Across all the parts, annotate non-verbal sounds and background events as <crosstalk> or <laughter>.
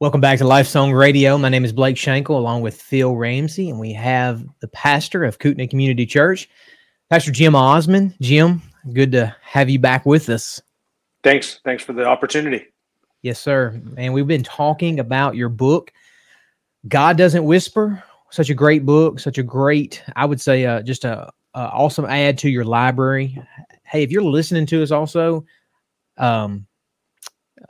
Welcome back to Life Song Radio. My name is Blake Shankle, along with Phil Ramsey, and we have the pastor of Kootenai Community Church, Pastor Jim Osman. Jim, good to have you back with us. Thanks. Thanks for the opportunity. Yes, sir. And we've been talking about your book, God Doesn't Whisper. Such a great book, such a great, I would say, uh, just a, a awesome add to your library. Hey, if you're listening to us also, um,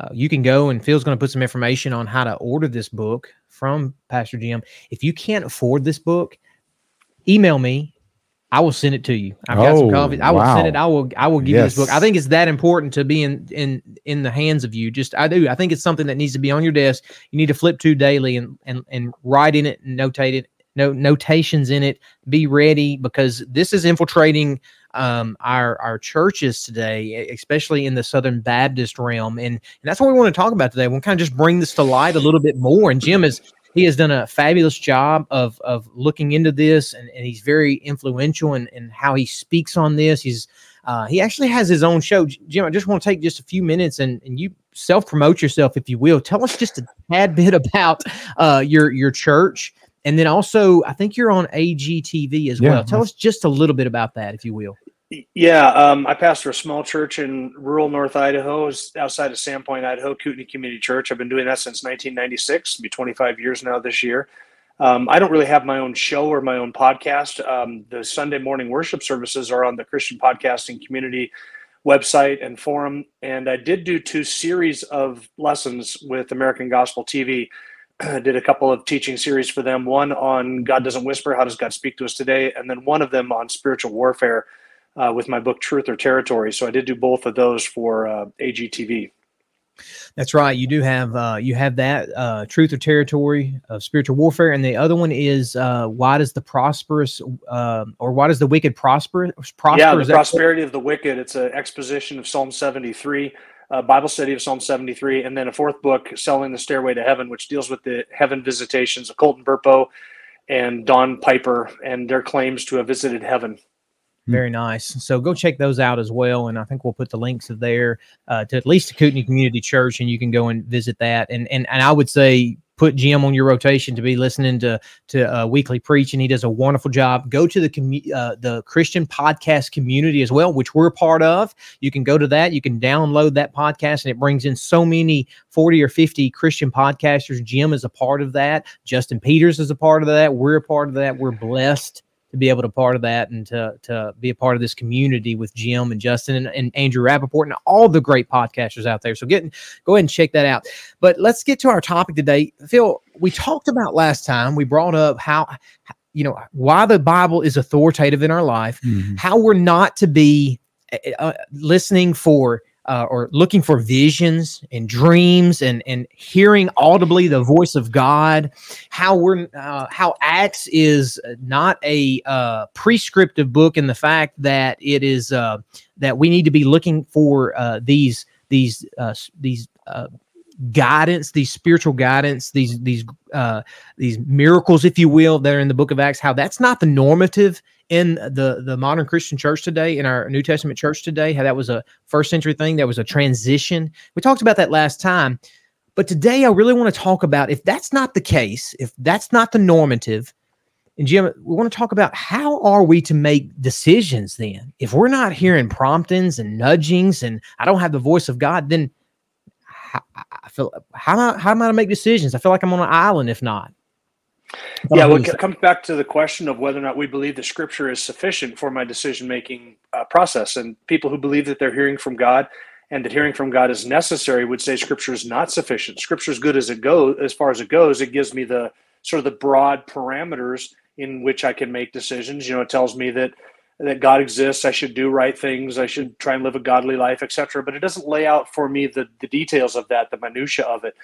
uh, you can go and Phil's going to put some information on how to order this book from Pastor Jim. If you can't afford this book, email me. I will send it to you. I've got Oh, some copies. I will wow. send it. I will. I will give you this book. I think it's that important to be in in in the hands of you. Just I do. I think it's something that needs to be on your desk. You need to flip to daily and and and write in it and notate it. No notations in it. Be ready because this is infiltrating um, our our churches today, especially in the Southern Baptist realm, and, and that's what we want to talk about today. We'll kind of just bring this to light a little bit more. And Jim is he has done a fabulous job of of looking into this, and, and he's very influential in, in how he speaks on this. He's uh, he actually has his own show. Jim, I just want to take just a few minutes and, and you self promote yourself, if you will. Tell us just a tad bit about uh, your your church. And then also, I think you're on AGTV as Yeah, well. Tell us just a little bit about that, if you will. Yeah, um, I pastor a small church in rural North Idaho, outside of Sandpoint, Idaho, Kootenai Community Church. I've been doing that since 1996. It'll be 25 years now this year. Um, I don't really have my own show or my own podcast. Um, the Sunday morning worship services are on the Christian Podcasting Community website and forum. And I did do two series of lessons with American Gospel TV. I <clears throat> did a couple of teaching series for them. One on God doesn't whisper. How does God speak to us today? And then one of them on spiritual warfare uh, with my book Truth or Territory. So I did do both of those for uh, AGTV. That's right. You do have uh, you have that uh, truth or territory of spiritual warfare, and the other one is uh, why does the prosperous uh, or why does the wicked prosper? Prosper? yeah, the prosperity of the wicked. It's an exposition of Psalm 73, a Bible study of Psalm 73, and then a fourth book, Selling the Stairway to Heaven, which deals with the heaven visitations of Colton Burpo and Don Piper and their claims to have visited heaven. Very nice. So go check those out as well, and I think we'll put the links of there uh, to at least the Kootenai Community Church, and you can go and visit that. And and and I would say put Jim on your rotation to be listening to to uh, weekly preaching. He does a wonderful job. Go to the commu- uh, the Christian podcast community as well, which we're part of. You can go to that. You can download that podcast, and it brings in so many forty or fifty Christian podcasters. Jim is a part of that. Justin Peters is a part of that. We're a part of that. We're blessed to be able to part of that and to to be a part of this community with Jim and Justin and, and Andrew Rappaport and all the great podcasters out there. So get go ahead and check that out. But let's get to our topic today. Phil, we talked about last time, we brought up how you know why the Bible is authoritative in our life, Mhm. how we're not to be uh, uh, listening for uh, or looking for visions and dreams and and hearing audibly the voice of God. How we're uh, how Acts is not a uh, prescriptive book in the fact that it is uh, that we need to be looking for uh, these these uh, these. Guidance these spiritual guidance these these uh these miracles if you will that are in the book of acts how that's not the normative in the the modern Christian church today, in our New Testament church today, how that was a first century thing, that was a transition. We talked about that last time. But today I really want to talk about if that's not the case, if that's not the normative, and Jim, we want to talk about how are we to make decisions then? If we're not hearing promptings and nudgings and I don't have the voice of God, then I feel how am I, how am I to make decisions? I feel like I'm on an island if not. Yeah, well, it comes back to the question of whether or not we believe the scripture is sufficient for my decision making uh, process. And people who believe that they're hearing from God and that hearing from God is necessary would say scripture is not sufficient. Scripture is good as it goes, as far as it goes. It gives me the sort of the broad parameters in which I can make decisions. You know, it tells me that that God exists. I should do right things. I should try and live a godly life, etc. But it doesn't lay out for me the the details of that, the minutia of it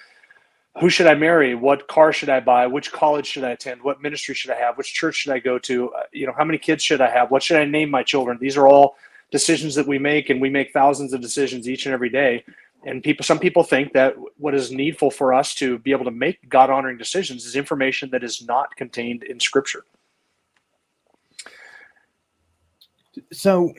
who should I marry? What car should I buy? Which college should I attend? What ministry should I have? Which church should I go to? Uh, you know, how many kids should I have? What should I name my children? These are all decisions that we make, and we make thousands of decisions each and every day. And people, some people think that what is needful for us to be able to make God honoring decisions is information that is not contained in Scripture. So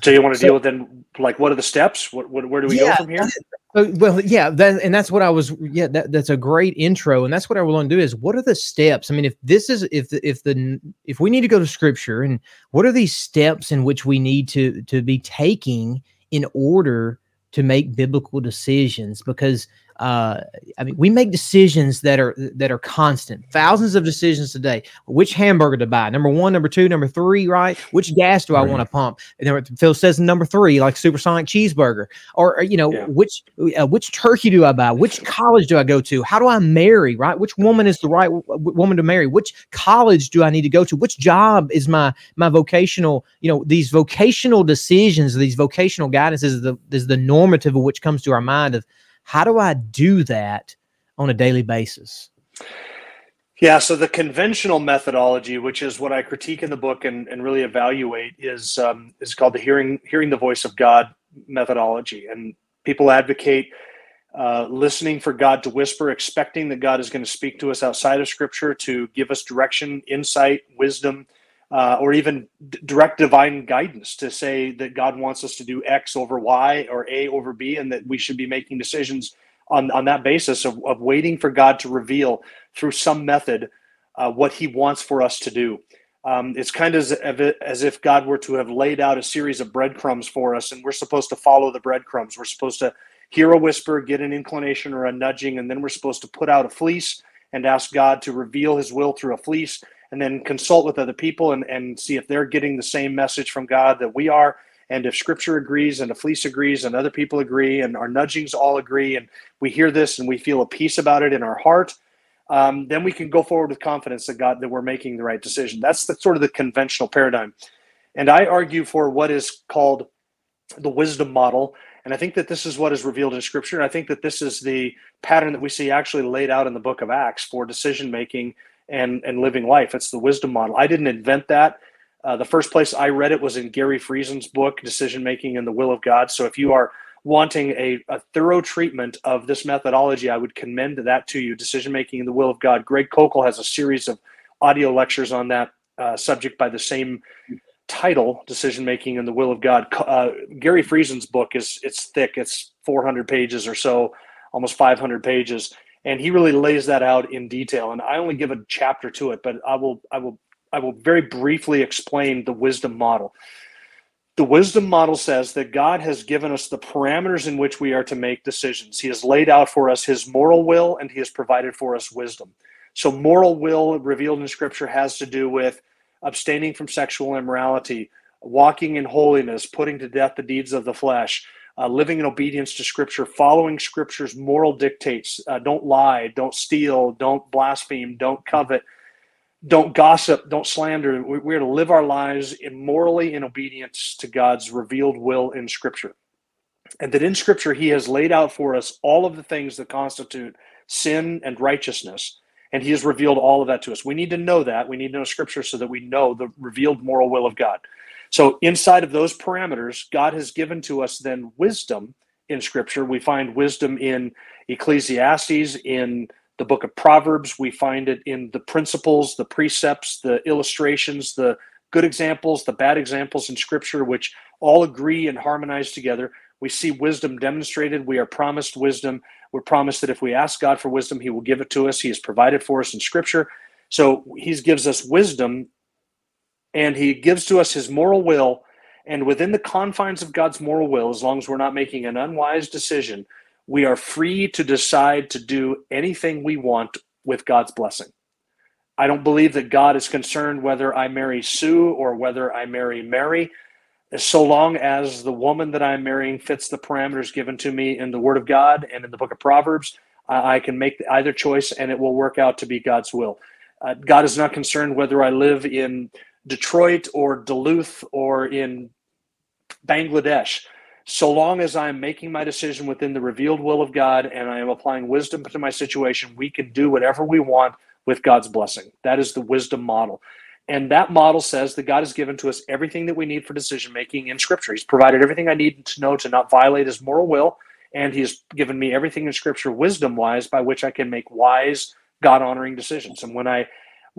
So you want to So- deal with then, like, what are the steps? What, what where do we go from here? Uh, well, yeah, that, and that's what I was. Yeah, that, that's a great intro, and that's what I want to do. Is what are the steps? I mean, if this is if the, if the if we need to go to Scripture, and what are these steps in which we need to to be taking in order to make biblical decisions? Because uh, I mean, we make decisions that are that are constant. Thousands of decisions today. Which hamburger to buy? Number one, number two, number three. Right? Which gas do I want to pump? And then Phil says number three, like supersonic cheeseburger. Or, you know, yeah. which uh, which turkey do I buy? Which college do I go to? How do I marry? Right? Which woman is the right w- woman to marry? Which college do I need to go to? Which job is my my vocational? You know, these vocational decisions, these vocational guidances is the is the normative of which comes to our mind of how do I do that on a daily basis? Yeah, so the conventional methodology, which is what I critique in the book and, and really evaluate, is um, is called the hearing hearing the voice of God methodology. And people advocate uh, listening for God to whisper, expecting that God is going to speak to us outside of Scripture to give us direction, insight, wisdom, uh, or even d- direct divine guidance to say that God wants us to do X over Y or A over B, and that we should be making decisions on, on that basis of, of waiting for God to reveal through some method uh, what He wants for us to do. Um, it's kind of as, as if God were to have laid out a series of breadcrumbs for us, and we're supposed to follow the breadcrumbs. We're supposed to hear a whisper, get an inclination or a nudging, and then we're supposed to put out a fleece and ask God to reveal His will through a fleece and then consult with other people and, and see if they're getting the same message from God that we are. And if scripture agrees and the fleece agrees and other people agree and our nudgings all agree and we hear this and we feel a peace about it in our heart, um, then we can go forward with confidence that God that we're making the right decision. That's the sort of the conventional paradigm. And I argue for what is called the wisdom model. And I think that this is what is revealed in scripture. And I think that this is the pattern that we see actually laid out in the book of Acts for decision making and and living life. It's the wisdom model. I didn't invent that. Uh, the first place I read it was in Gary Friesen's book, Decision Making and the Will of God. So if you are wanting a, a thorough treatment of this methodology, I would commend that to you, Decision Making and the Will of God. Greg Koukl has a series of audio lectures on that uh, subject by the same title, Decision Making and the Will of God. Uh, Gary Friesen's book is it's thick. It's 400 pages or so, almost 500 pages and he really lays that out in detail and i only give a chapter to it but i will i will i will very briefly explain the wisdom model. The wisdom model says that god has given us the parameters in which we are to make decisions. He has laid out for us his moral will and he has provided for us wisdom. So moral will revealed in scripture has to do with abstaining from sexual immorality walking in holiness putting to death the deeds of the flesh uh, living in obedience to Scripture, following Scripture's moral dictates. Uh, don't lie, don't steal, don't blaspheme, don't covet, don't gossip, don't slander. We're to live our lives immorally in obedience to God's revealed will in Scripture. And that in Scripture, He has laid out for us all of the things that constitute sin and righteousness. And He has revealed all of that to us. We need to know that. We need to know Scripture so that we know the revealed moral will of God. So, inside of those parameters, God has given to us then wisdom in Scripture. We find wisdom in Ecclesiastes, in the book of Proverbs. We find it in the principles, the precepts, the illustrations, the good examples, the bad examples in Scripture, which all agree and harmonize together. We see wisdom demonstrated. We are promised wisdom. We're promised that if we ask God for wisdom, He will give it to us. He has provided for us in Scripture. So He gives us wisdom and he gives to us his moral will and within the confines of God's moral will as long as we're not making an unwise decision we are free to decide to do anything we want with God's blessing I don't believe that God is concerned whether I marry Sue or whether I marry Mary so long as the woman that I'm marrying fits the parameters given to me in the Word of God and in the book of Proverbs, I can make either choice and it will work out to be God's will. Uh, God is not concerned whether I live in Detroit or Duluth or in Bangladesh. So long as I'm making my decision within the revealed will of God and I am applying wisdom to my situation, we can do whatever we want with God's blessing. That is the wisdom model. And that model says that God has given to us everything that we need for decision making in Scripture. He's provided everything I need to know to not violate His moral will. And He has given me everything in Scripture, wisdom wise, by which I can make wise, God honoring decisions. And when I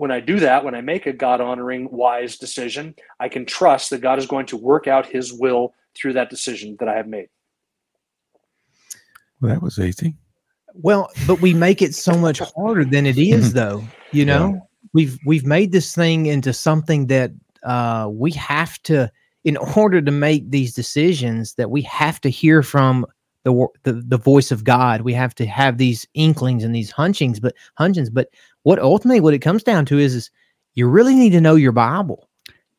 when I do that, when I make a God honoring, wise decision, I can trust that God is going to work out his will through that decision that I have made. Well, that was easy. Well, but we make it so much harder than it is, though. You know, yeah. we've we've made this thing into something that uh, we have to, in order to make these decisions, that we have to hear from the the, the voice of God. We have to have these inklings and these hunchings, but hunchings. But what ultimately what it comes down to is, is you really need to know your Bible.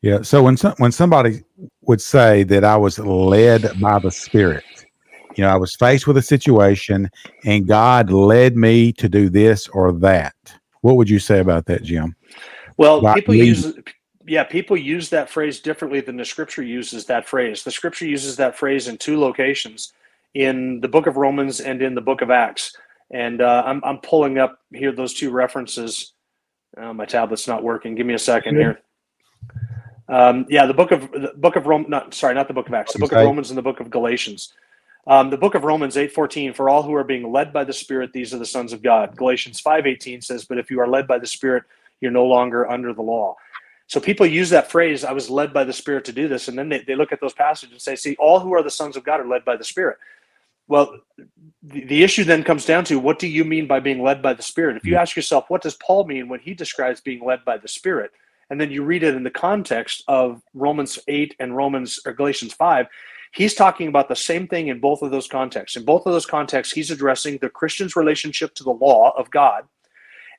Yeah. So when some, when somebody would say that I was led by the Spirit, you know, I was faced with a situation and God led me to do this or that. What would you say about that, Jim? Well, God people use yeah, people use that phrase differently than the scripture uses that phrase. The scripture uses that phrase in two locations in the book of Romans and in the book of Acts. And uh, I'm, I'm pulling up here those two references. Oh, my tablet's not working. Give me a second here. Um, yeah, the book of the book of Rome. Not sorry, not the book of Acts. The book of Romans and the book of Galatians. Um, the book of Romans eight fourteen. For all who are being led by the Spirit, these are the sons of God. Galatians five eighteen says, "But if you are led by the Spirit, you're no longer under the law." So people use that phrase, "I was led by the Spirit to do this," and then they, they look at those passages and say, "See, all who are the sons of God are led by the Spirit." Well, the, the issue then comes down to what do you mean by being led by the Spirit? If you hmm. ask yourself, what does Paul mean when he describes being led by the Spirit? And then you read it in the context of Romans 8 and Romans or Galatians 5, he's talking about the same thing in both of those contexts. In both of those contexts, he's addressing the Christian's relationship to the law of God.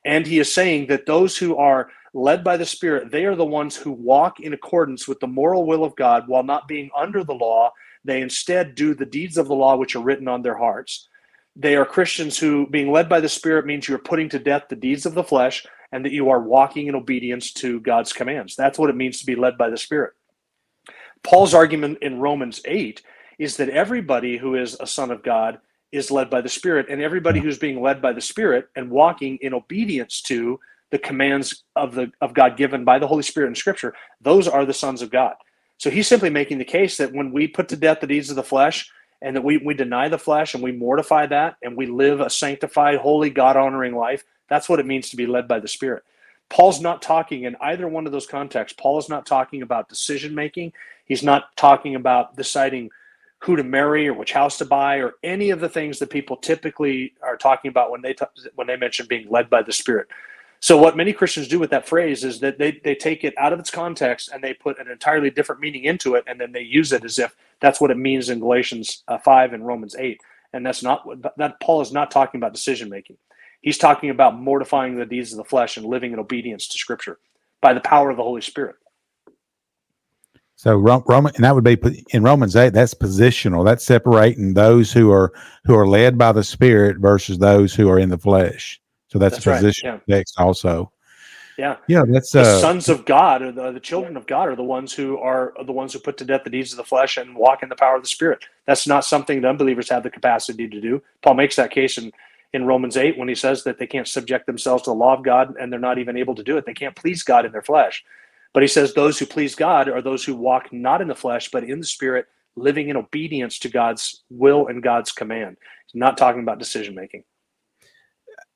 And he is saying that those who are led by the Spirit, they are the ones who walk in accordance with the moral will of God while not being under the law they instead do the deeds of the law which are written on their hearts. They are Christians who, being led by the Spirit, means you're putting to death the deeds of the flesh and that you are walking in obedience to God's commands. That's what it means to be led by the Spirit. Paul's argument in Romans 8 is that everybody who is a son of God is led by the Spirit, and everybody who's being led by the Spirit and walking in obedience to the commands of the of God given by the Holy Spirit in Scripture, those are the sons of God. So he's simply making the case that when we put to death the deeds of the flesh and that we, we deny the flesh and we mortify that and we live a sanctified, holy, God honoring life, that's what it means to be led by the Spirit. Paul's not talking in either one of those contexts. Paul is not talking about decision making. He's not talking about deciding who to marry or which house to buy or any of the things that people typically are talking about when they t- when they mention being led by the Spirit. So what many Christians do with that phrase is that they, they take it out of its context and they put an entirely different meaning into it, and then they use it as if that's what it means in Galatians uh, five and Romans eight. And that's not what that Paul is not talking about decision making. He's talking about mortifying the deeds of the flesh and living in obedience to Scripture by the power of the Holy Spirit. So Roman, and that would be in Romans eight. That's positional. That's separating those who are who are led by the Spirit versus those who are in the flesh. So that's, that's position right. yeah. next also. Yeah. Yeah. That's the uh, sons of God or the, the children of God are the ones who are, are the ones who put to death the deeds of the flesh and walk in the power of the spirit. That's not something that unbelievers have the capacity to do. Paul makes that case in, in Romans 8 when he says that they can't subject themselves to the law of God and they're not even able to do it. They can't please God in their flesh. But he says those who please God are those who walk not in the flesh, but in the spirit, living in obedience to God's will and God's command. He's not talking about decision making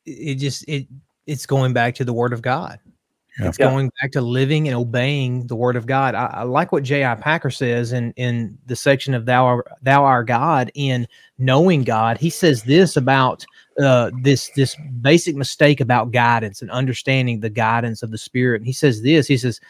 it just it it's going back to the word of God. Yeah. It's going back to living and obeying the word of God. I, I like what J.I. Packer says in in the section of "Thou Are Thou Our God." In knowing God, he says this about uh, this this basic mistake about guidance and understanding the guidance of the Spirit. he says this. He says,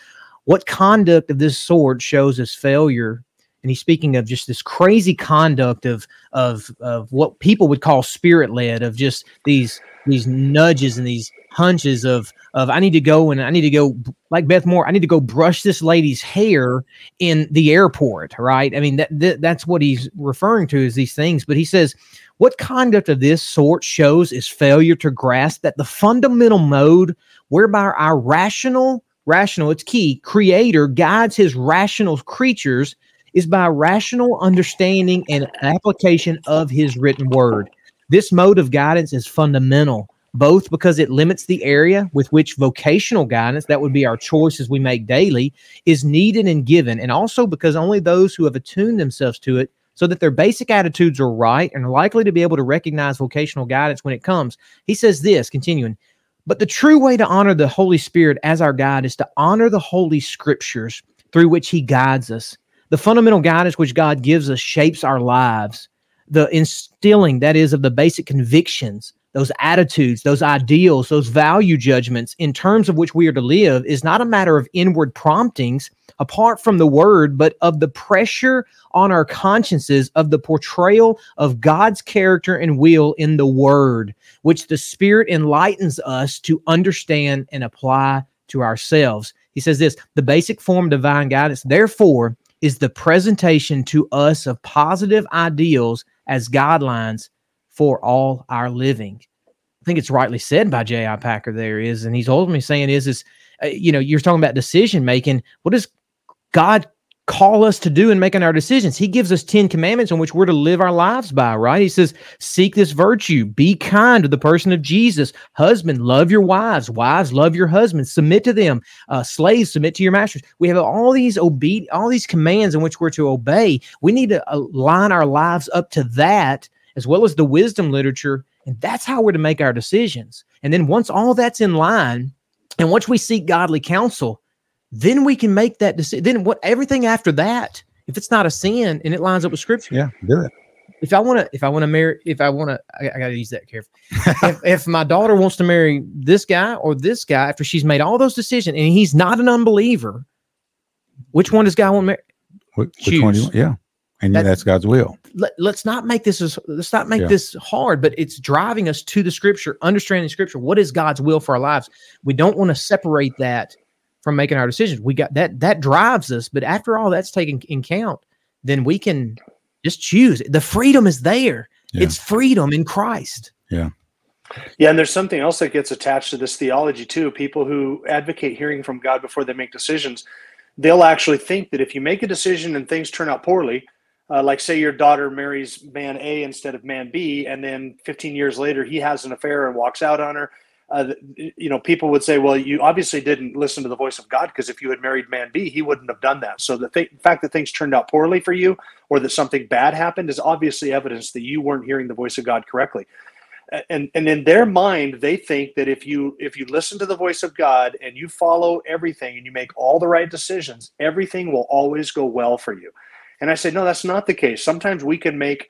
"What conduct of this sort shows us failure and he's speaking of just this crazy conduct of of of what people would call spirit led of just these these nudges and these hunches of of I need to go and I need to go like Beth Moore I need to go brush this lady's hair in the airport right I mean that, that that's what he's referring to is these things but he says what conduct of this sort shows is failure to grasp that the fundamental mode whereby our rational rational it's key creator guides his rational creatures is by rational understanding and application of his written word. This mode of guidance is fundamental, both because it limits the area with which vocational guidance, that would be our choices we make daily, is needed and given, and also because only those who have attuned themselves to it so that their basic attitudes are right and are likely to be able to recognize vocational guidance when it comes. He says this, continuing, but the true way to honor the Holy Spirit as our guide is to honor the Holy Scriptures through which He guides us. The fundamental guidance which God gives us shapes our lives. The instilling that is of the basic convictions those attitudes, those ideals, those value judgments in terms of which we are to live is not a matter of inward promptings apart from the word, but of the pressure on our consciences of the portrayal of God's character and will in the word, which the Spirit enlightens us to understand and apply to ourselves. He says this the basic form of divine guidance, therefore, is the presentation to us of positive ideals as guidelines for all our living. I think it's rightly said by J.I. Packer there is, and he's ultimately saying is, is, uh, you know, you're talking about decision making. What does God call us to do in making our decisions? He gives us 10 commandments on which we're to live our lives by, right? He says, seek this virtue, be kind to the person of Jesus. Husband, love your wives. Wives, love your husbands, submit to them. Uh, slaves, submit to your masters. We have all these obe- all these commands in which we're to obey. We need to align our lives up to that as well as the wisdom literature. And that's how we're to make our decisions. And then once all that's in line, and once we seek godly counsel, then we can make that decision. Then what everything after that, if it's not a sin and it lines up with scripture, yeah, do it. If I want to, if I want to marry, if I want to, I, I got to use that careful. <laughs> if, if my daughter wants to marry this guy or this guy after she's made all those decisions and he's not an unbeliever, which one does God want to marry? Which, which one? You, yeah, and that, that's God's will. Let, us not make this as let's not make yeah. this hard, but it's driving us to the scripture, understanding scripture. What is God's will for our lives? We don't want to separate that from making our decisions. We got that that drives us, but after all that's taken in count, then we can just choose. The freedom is there. Yeah. It's freedom in Christ. Yeah. Yeah, and there's something else that gets attached to this theology too. People who advocate hearing from God before they make decisions, they'll actually think that if you make a decision and things turn out poorly, uh, like say your daughter marries man A instead of man B, and then 15 years later he has an affair and walks out on her. Uh, you know, people would say, "Well, you obviously didn't listen to the voice of God because if you had married man B, he wouldn't have done that." So the th- fact that things turned out poorly for you, or that something bad happened, is obviously evidence that you weren't hearing the voice of God correctly. And and in their mind, they think that if you if you listen to the voice of God and you follow everything and you make all the right decisions, everything will always go well for you. And I say, no, that's not the case. Sometimes we can make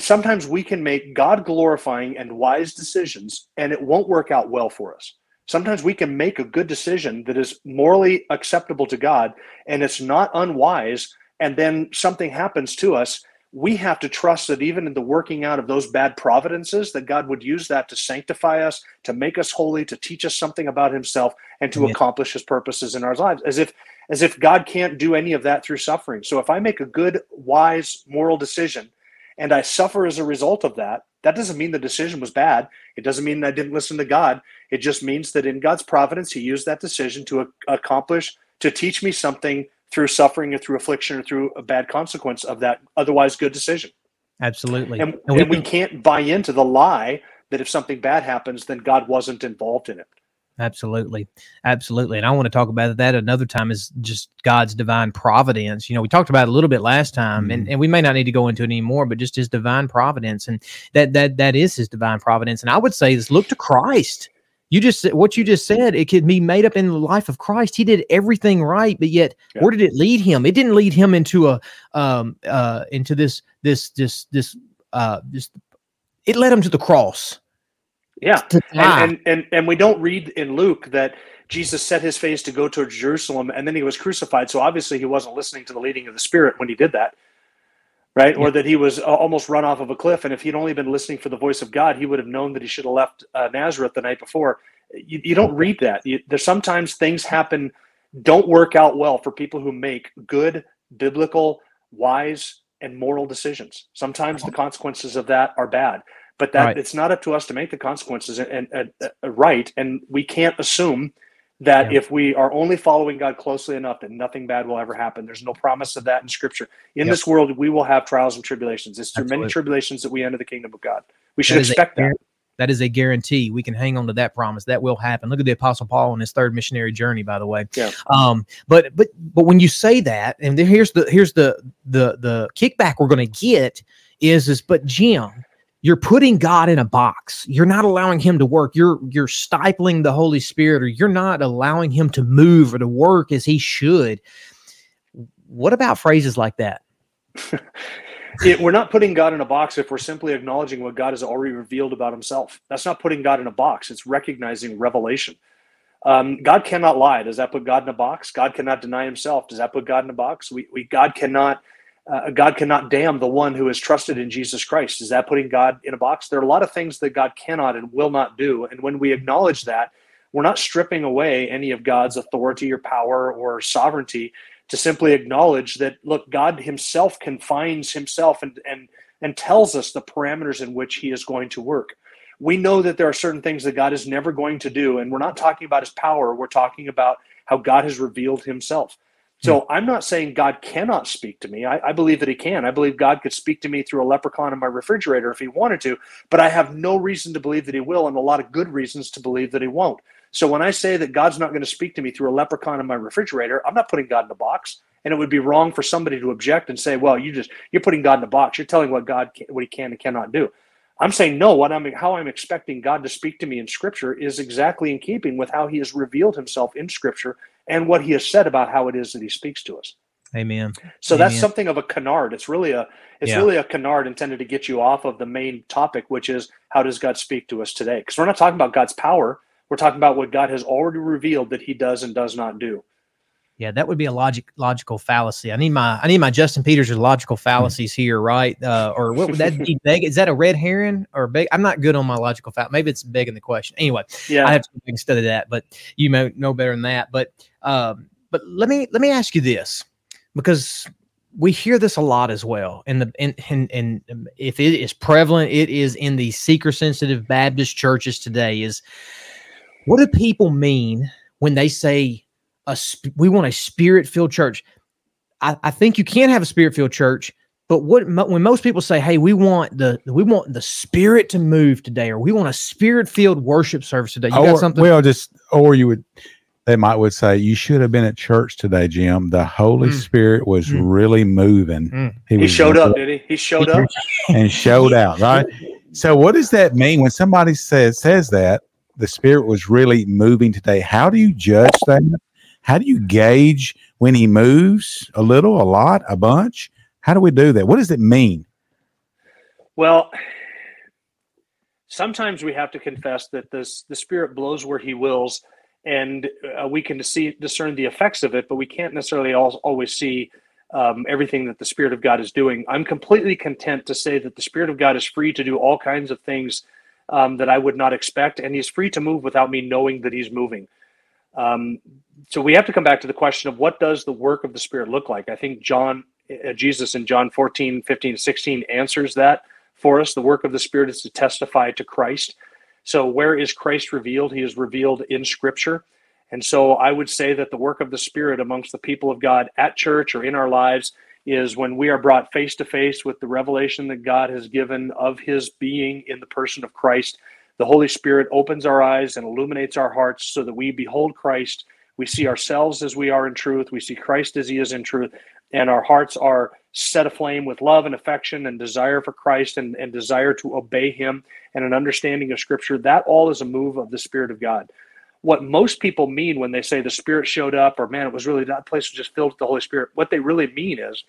sometimes we can make God glorifying and wise decisions and it won't work out well for us. Sometimes we can make a good decision that is morally acceptable to God and it's not unwise and then something happens to us we have to trust that even in the working out of those bad providences that god would use that to sanctify us to make us holy to teach us something about himself and to accomplish his purposes in our lives as if as if God can't do any of that through suffering. So if I make a good, wise, moral decision and I suffer as a result of that, that doesn't mean the decision was bad. It doesn't mean I didn't listen to God. It just means that in God's providence, He used that decision to accomplish, to teach me something through suffering or through affliction or through a bad consequence of that otherwise good decision. Absolutely. And, and, we, and we can't buy into the lie that if something bad happens, then God wasn't involved in it. Absolutely. Absolutely. And I want to talk about that another time is just God's divine providence. You know, we talked about it a little bit last time mm-hmm. and, and we may not need to go into it anymore, but just his divine providence. And that that that is his divine providence. And I would say this look to Christ. You just what you just said, it could be made up in the life of Christ. He did everything right, but yet yeah. where did it lead him? It didn't lead him into a um uh into this this this this uh this it led him to the cross yeah, and, and, and and we don't read in Luke that Jesus set his face to go to Jerusalem and then he was crucified. So obviously he wasn't listening to the leading of the Spirit when he did that, right? Yeah. Or that he was uh, almost run off of a cliff. And if he'd only been listening for the voice of God, he would have known that he should have left uh, Nazareth the night before. You, you don't read that. You, there's sometimes things happen, don't work out well for people who make good, biblical, wise, and moral decisions. Sometimes the consequences of that are bad but that right. it's not up to us to make the consequences and, and, and uh, right and we can't assume that yeah. if we are only following god closely enough that nothing bad will ever happen there's no promise of that in scripture in yep. this world we will have trials and tribulations it's through Absolutely. many tribulations that we enter the kingdom of god we should that expect that that is a guarantee. We can hang on to that promise. That will happen. Look at the Apostle Paul on his third missionary journey, by the way. Yeah. Um, but but but when you say that, and here's the here's the the the kickback we're going to get is is but Jim, you're putting God in a box. You're not allowing him to work. You're you're stifling the Holy Spirit or you're not allowing him to move or to work as he should. What about phrases like that? <laughs> it, we're not putting God in a box if we're simply acknowledging what God has already revealed about himself. That's not putting God in a box. It's recognizing revelation. Um, God cannot lie. Does that put God in a box? God cannot deny himself. Does that put God in a box? We, we God cannot uh, God cannot damn the one who is trusted in Jesus Christ. Is that putting God in a box? There are a lot of things that God cannot and will not do. And when we acknowledge that, we're not stripping away any of God's authority or power or sovereignty to simply acknowledge that look god himself confines himself and and and tells us the parameters in which he is going to work we know that there are certain things that god is never going to do and we're not talking about his power we're talking about how god has revealed himself so i'm not saying god cannot speak to me I, I, believe that he can i believe god could speak to me through a leprechaun in my refrigerator if he wanted to but i have no reason to believe that he will and a lot of good reasons to believe that he won't so when I say that God's not going to speak to me through a leprechaun in my refrigerator, I'm not putting God in a box. And it would be wrong for somebody to object and say, "Well, you just you're putting God in a box. You're telling what God can, what He can and cannot do." I'm saying no. What I'm how I'm expecting God to speak to me in Scripture is exactly in keeping with how He has revealed Himself in Scripture and what He has said about how it is that He speaks to us. Amen. So Amen. that's something of a canard. It's really a it's yeah. really a canard intended to get you off of the main topic, which is how does God speak to us today? Because we're not talking about God's power. We're talking about what God has already revealed that He does and does not do. Yeah, that would be a logic logical fallacy. I need my I need my Justin Peters logical fallacies here, right? Uh, or what would that be? <laughs> Beg? Is that a red herring or big? I'm not good on my logical fallacy. Maybe it's begging the question. Anyway, yeah, I have to study that, but you may know better than that. But um, but let me let me ask you this because we hear this a lot as well. And the and, and and if it is prevalent, it is in the seeker sensitive Baptist churches today. Is what do people mean when they say a we want a spirit filled church? I, I, think you can have a spirit filled church, but what when most people say, "Hey, we want the we want the spirit to move today," or "We want a spirit filled worship service today," you or, got something? Well, just or you would they might would say you should have been at church today, Jim. The Holy mm. Spirit was mm. really moving. Mm. He, he showed up, did he? He showed up <laughs> and showed out, right? So, what does that mean when somebody says says that? the spirit was really moving today. How do you judge that? How do you gauge when he moves a little, a lot, a bunch? How do we do that? What does it mean? Well, sometimes we have to confess that this the spirit blows where he wills and uh, we can see, discern the effects of it but we can't necessarily always see um, everything that the spirit of god is doing i'm completely content to say that the spirit of god is free to do all kinds of things um, that I would not expect, and he's free to move without me knowing that he's moving. Um, so we have to come back to the question of what does the work of the Spirit look like? I think John, uh, Jesus in John 14, 15, 16 answers that for us. The work of the Spirit is to testify to Christ. So where is Christ revealed? He is revealed in Scripture. And so I would say that the work of the Spirit amongst the people of God at church or in our lives is when we are brought face to face with the revelation that God has given of his being in the person of Christ. The Holy Spirit opens our eyes and illuminates our hearts so that we behold Christ. We see ourselves as we are in truth. We see Christ as he is in truth. And our hearts are set aflame with love and affection and desire for Christ and, and desire to obey him and an understanding of Scripture. That all is a move of the Spirit of God what most people mean when they say the spirit showed up or man it was really that place was just filled with the holy spirit what they really mean is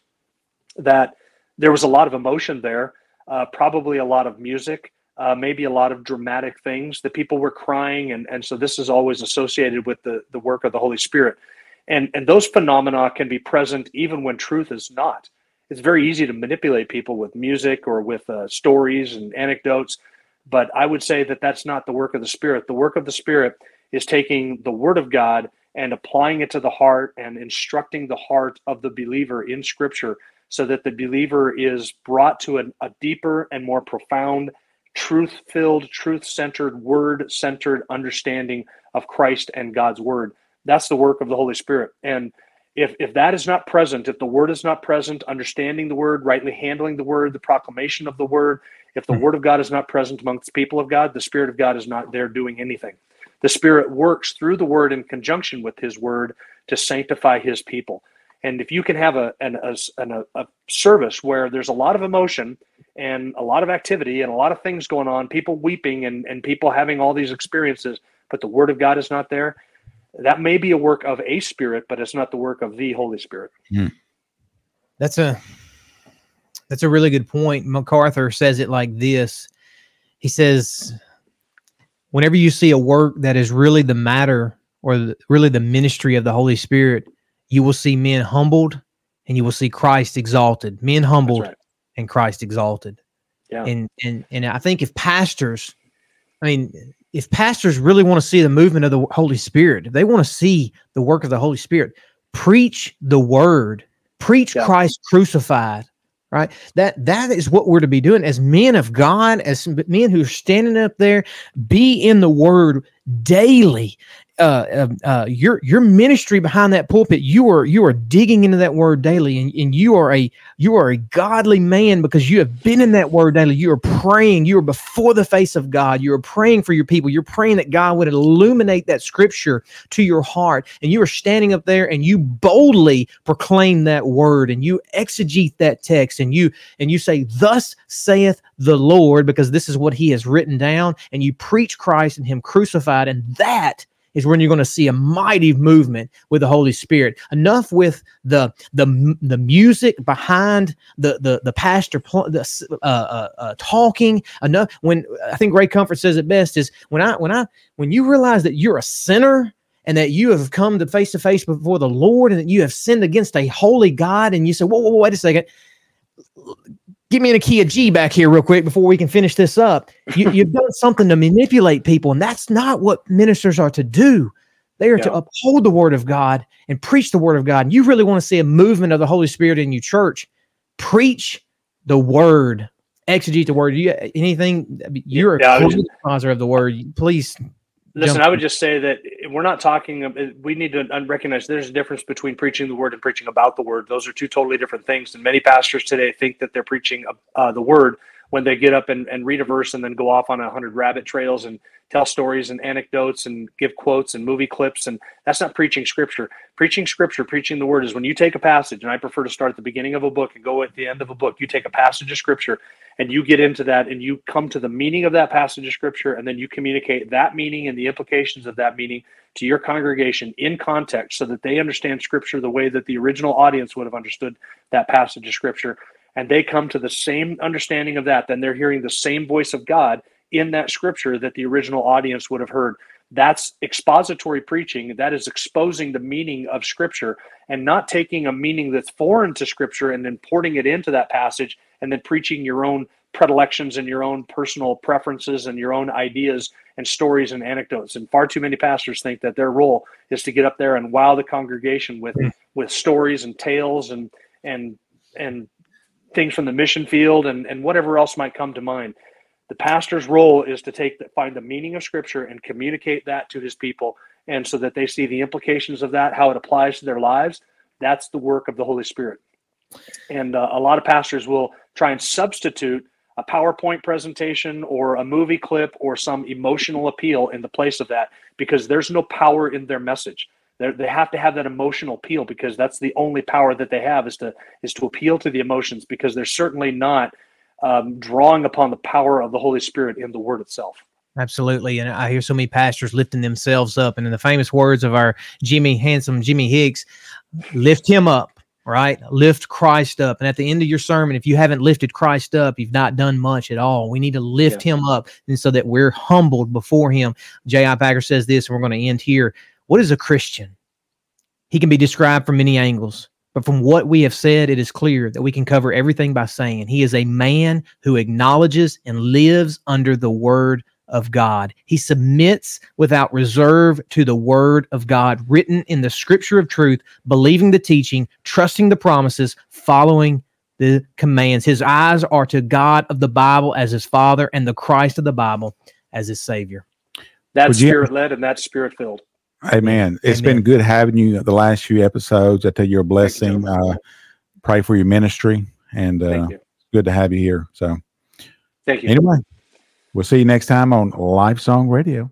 that there was a lot of emotion there uh, probably a lot of music uh, maybe a lot of dramatic things that people were crying. And, and so this is always associated with the, the work of the holy spirit. And and those phenomena can be present even when truth is not. It's very easy to manipulate people with music or with uh, stories and anecdotes. But i would say that that's not the work of the spirit. The work of the spirit is taking the word of God and applying it to the heart and instructing the heart of the believer in scripture so that the believer is brought to a, a deeper and more profound truth filled truth centered word centered understanding of christ and god's word that's the work of the holy spirit and if if that is not present if the word is not present understanding the word rightly handling the word the proclamation of the word if the hmm. word of god is not present amongst the people of god the spirit of god is not there doing anything the Spirit works through the Word in conjunction with His Word to sanctify His people. And if you can have a, an, a, a, a service where there's a lot of emotion and a lot of activity and a lot of things going on, people weeping and, and people having all these experiences, but the Word of God is not there, that may be a work of a Spirit, but it's not the work of the Holy Spirit. Mm. That's a That's a really good point. MacArthur says it like this. He says, whenever you see a work that is really the matter or the, really the ministry of the Holy Spirit, you will see men humbled and you will see Christ exalted. Men humbled right. And Christ exalted. Yeah. And and and I think if pastors, I mean, if pastors really want to see the movement of the Holy Spirit, if they want to see the work of the Holy Spirit, preach the word, preach Yeah. Christ crucified. Right. That that is what we're to be doing as men of God, as men who are standing up there, be in the word daily. Uh, um, uh, your your ministry behind that pulpit, you are you are digging into that word daily, and, and you are a you are a godly man because you have been in that word daily. You are praying. You are before the face of God. You are praying for your people. You're praying that God would illuminate that scripture to your heart. And you are standing up there and you boldly proclaim that word and you exegete that text and you and you say, Thus saith the Lord, because this is what he has written down, and you preach Christ and him crucified, and that is when you're going to see a mighty movement with the Holy Spirit. Enough with the the the music behind the the the pastor pl- the, uh, uh, uh, talking. Enough when I think Ray Comfort says it best is when I when I when you realize that you're a sinner and that you have come to face to face before the Lord and that you have sinned against a holy God and you say, whoa, whoa, whoa wait a second. Get me in a key of G back here real quick before we can finish this up. You, <laughs> you've done something to manipulate people, and that's not what ministers are to do. They are to uphold the word of God and preach the word of God. And you really want to see a movement of the Holy Spirit in your church, preach the word, exegete the word. You anything? You're Yeah, a sponsor of the word. Please, Listen, I would just say that we're not talking. uh, We need to recognize there's a difference between preaching the word and preaching about the word. Those are two totally different things. And many pastors today think that they're preaching uh, the word when they get up and, and read a verse and then go off on a hundred rabbit trails and tell stories and anecdotes and give quotes and movie clips. And that's not preaching scripture. Preaching scripture, preaching the word is when you take a passage, and I prefer to start at the beginning of a book and go at the end of a book. You take a passage of scripture and you get into that and you come to the meaning of that passage of scripture and then you communicate that meaning and the implications of that meaning to your congregation in context so that they understand scripture the way that the original audience would have understood that passage of scripture and they come to the same understanding of that then they're hearing the same voice of god in that scripture that the original audience would have heard. That's expository preaching. That is exposing the meaning of scripture and not taking a meaning that's foreign to scripture and then porting it into that passage and then preaching your own predilections and your own personal preferences and your own ideas and stories and anecdotes. And far too many pastors think that their role is to get up there and wow the congregation with Mm. with stories and tales and and and things from the mission field and and whatever else might come to mind. The pastor's role is to take the, find the meaning of scripture and communicate that to his people. And so that they see the implications of that how it applies to their lives that's the work of the holy spirit. And uh, a lot of pastors will try and substitute a PowerPoint presentation or a movie clip or some emotional appeal in the place of that because there's no power in their message. They're, they have to have that emotional appeal because that's the only power that they have is to is to appeal to the emotions because they're certainly not um, drawing upon the power of the Holy Spirit in the Word itself. Absolutely. And I hear so many pastors lifting themselves up. And in the famous words of our Jimmy, handsome Jimmy Higgs, lift him up, right? Lift Christ up. And at the end of your sermon, if you haven't lifted Christ up, you've not done much at all. We need to lift him up and so that we're humbled before him. J.I. Packer says this, and we're going to end here. What is a Christian? He can be described from many angles. But from what we have said, it is clear that we can cover everything by saying he is a man who acknowledges and lives under the word of God. He submits without reserve to the word of God written in the scripture of truth, believing the teaching, trusting the promises, following the commands. His eyes are to God of the Bible as his father and the Christ of the Bible as his savior. That's Would spirit led and that's spirit filled. Amen. It's Amen. been good having you the last few episodes. I tell you, a blessing. Joe. Uh, pray for your ministry, and uh, you. good to have you here. So, Thank you. anyway, we'll see you next time on Life Song Radio.